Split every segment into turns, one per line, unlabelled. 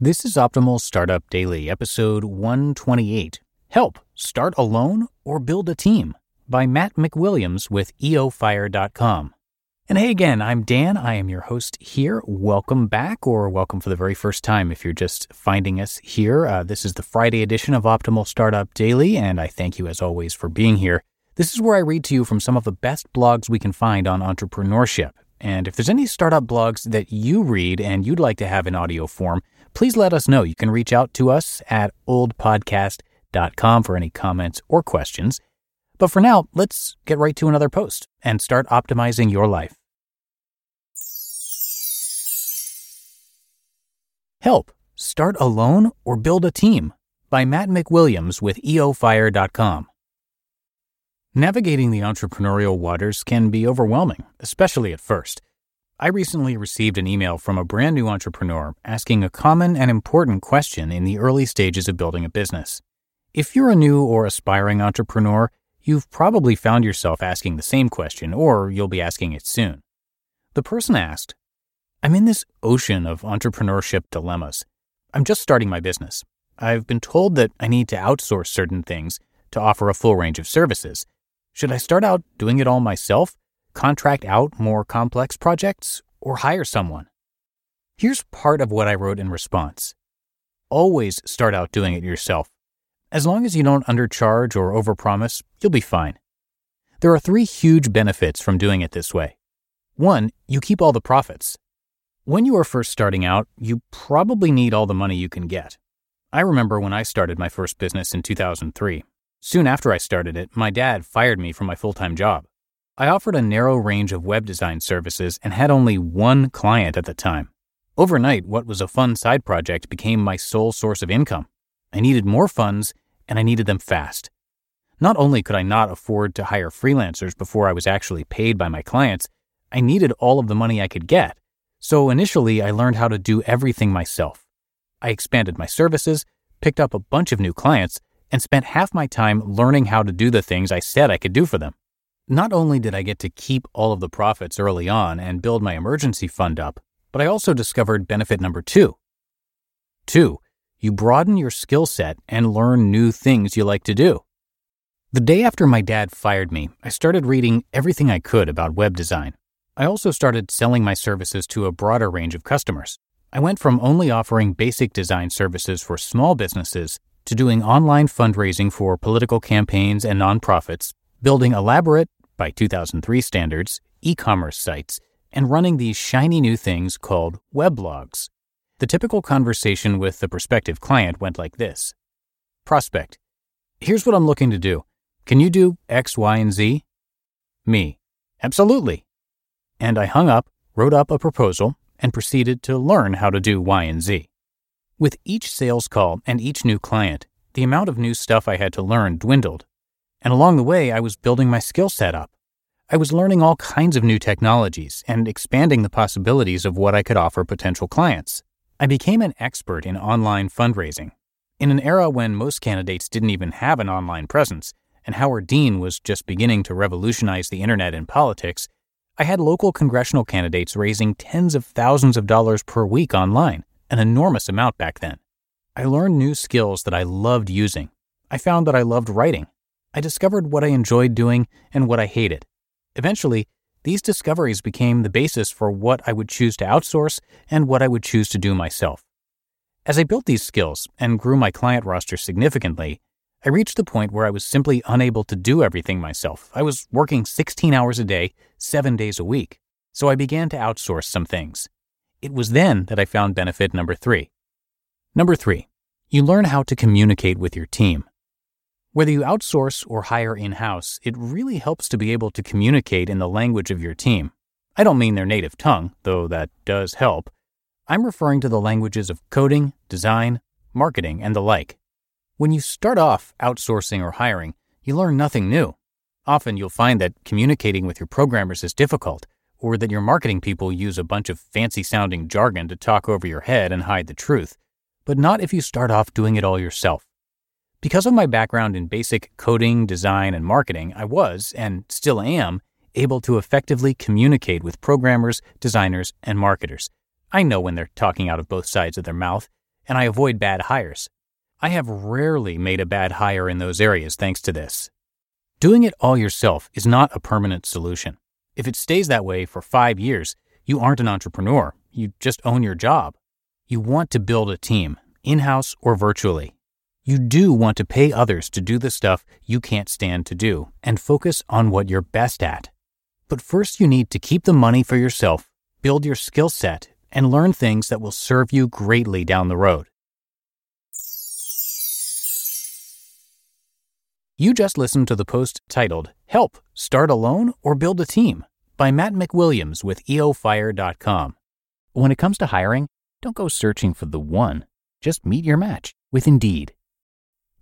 This is Optimal Startup Daily, episode 128. Help, start alone or build a team by Matt McWilliams with eofire.com. And hey again, I'm Dan. I am your host here. Welcome back, or welcome for the very first time if you're just finding us here. Uh, this is the Friday edition of Optimal Startup Daily, and I thank you as always for being here. This is where I read to you from some of the best blogs we can find on entrepreneurship. And if there's any startup blogs that you read and you'd like to have in audio form, please let us know. You can reach out to us at oldpodcast.com for any comments or questions. But for now, let's get right to another post and start optimizing your life. Help, start alone or build a team by Matt McWilliams with eofire.com. Navigating the entrepreneurial waters can be overwhelming, especially at first. I recently received an email from a brand new entrepreneur asking a common and important question in the early stages of building a business. If you're a new or aspiring entrepreneur, You've probably found yourself asking the same question, or you'll be asking it soon. The person asked, I'm in this ocean of entrepreneurship dilemmas. I'm just starting my business. I've been told that I need to outsource certain things to offer a full range of services. Should I start out doing it all myself, contract out more complex projects, or hire someone? Here's part of what I wrote in response. Always start out doing it yourself. As long as you don't undercharge or overpromise, you'll be fine. There are three huge benefits from doing it this way. One, you keep all the profits. When you are first starting out, you probably need all the money you can get. I remember when I started my first business in 2003. Soon after I started it, my dad fired me from my full time job. I offered a narrow range of web design services and had only one client at the time. Overnight, what was a fun side project became my sole source of income. I needed more funds and I needed them fast. Not only could I not afford to hire freelancers before I was actually paid by my clients, I needed all of the money I could get. So initially, I learned how to do everything myself. I expanded my services, picked up a bunch of new clients, and spent half my time learning how to do the things I said I could do for them. Not only did I get to keep all of the profits early on and build my emergency fund up, but I also discovered benefit number two. Two, you broaden your skill set and learn new things you like to do. The day after my dad fired me, I started reading everything I could about web design. I also started selling my services to a broader range of customers. I went from only offering basic design services for small businesses to doing online fundraising for political campaigns and nonprofits, building elaborate, by 2003 standards, e commerce sites, and running these shiny new things called weblogs. The typical conversation with the prospective client went like this Prospect, here's what I'm looking to do. Can you do X, Y, and Z? Me, absolutely. And I hung up, wrote up a proposal, and proceeded to learn how to do Y and Z. With each sales call and each new client, the amount of new stuff I had to learn dwindled. And along the way, I was building my skill set up. I was learning all kinds of new technologies and expanding the possibilities of what I could offer potential clients. I became an expert in online fundraising. In an era when most candidates didn't even have an online presence, and Howard Dean was just beginning to revolutionize the internet and politics, I had local congressional candidates raising tens of thousands of dollars per week online, an enormous amount back then. I learned new skills that I loved using. I found that I loved writing. I discovered what I enjoyed doing and what I hated. Eventually, these discoveries became the basis for what I would choose to outsource and what I would choose to do myself. As I built these skills and grew my client roster significantly, I reached the point where I was simply unable to do everything myself. I was working 16 hours a day, seven days a week. So I began to outsource some things. It was then that I found benefit number three. Number three, you learn how to communicate with your team. Whether you outsource or hire in house, it really helps to be able to communicate in the language of your team. I don't mean their native tongue, though that does help. I'm referring to the languages of coding, design, marketing, and the like. When you start off outsourcing or hiring, you learn nothing new. Often you'll find that communicating with your programmers is difficult, or that your marketing people use a bunch of fancy sounding jargon to talk over your head and hide the truth, but not if you start off doing it all yourself. Because of my background in basic coding, design, and marketing, I was, and still am, able to effectively communicate with programmers, designers, and marketers. I know when they're talking out of both sides of their mouth, and I avoid bad hires. I have rarely made a bad hire in those areas thanks to this. Doing it all yourself is not a permanent solution. If it stays that way for five years, you aren't an entrepreneur. You just own your job. You want to build a team, in house or virtually. You do want to pay others to do the stuff you can't stand to do and focus on what you're best at. But first, you need to keep the money for yourself, build your skill set, and learn things that will serve you greatly down the road. You just listened to the post titled Help Start Alone or Build a Team by Matt McWilliams with EOFire.com. When it comes to hiring, don't go searching for the one, just meet your match with Indeed.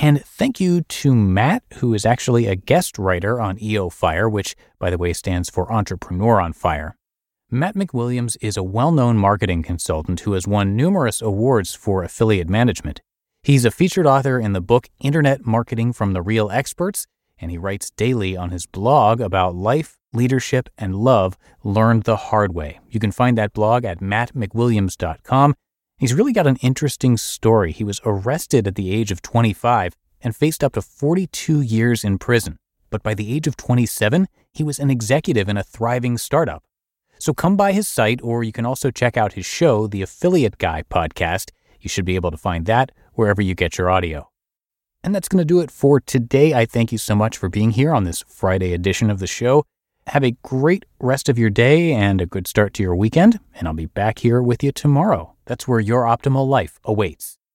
And thank you to Matt, who is actually a guest writer on EO Fire, which, by the way, stands for Entrepreneur on Fire. Matt McWilliams is a well known marketing consultant who has won numerous awards for affiliate management. He's a featured author in the book Internet Marketing from the Real Experts, and he writes daily on his blog about life, leadership, and love learned the hard way. You can find that blog at mattmcwilliams.com. He's really got an interesting story. He was arrested at the age of 25 and faced up to 42 years in prison. But by the age of 27, he was an executive in a thriving startup. So come by his site, or you can also check out his show, the Affiliate Guy podcast. You should be able to find that wherever you get your audio. And that's going to do it for today. I thank you so much for being here on this Friday edition of the show. Have a great rest of your day and a good start to your weekend, and I'll be back here with you tomorrow. That's where your optimal life awaits.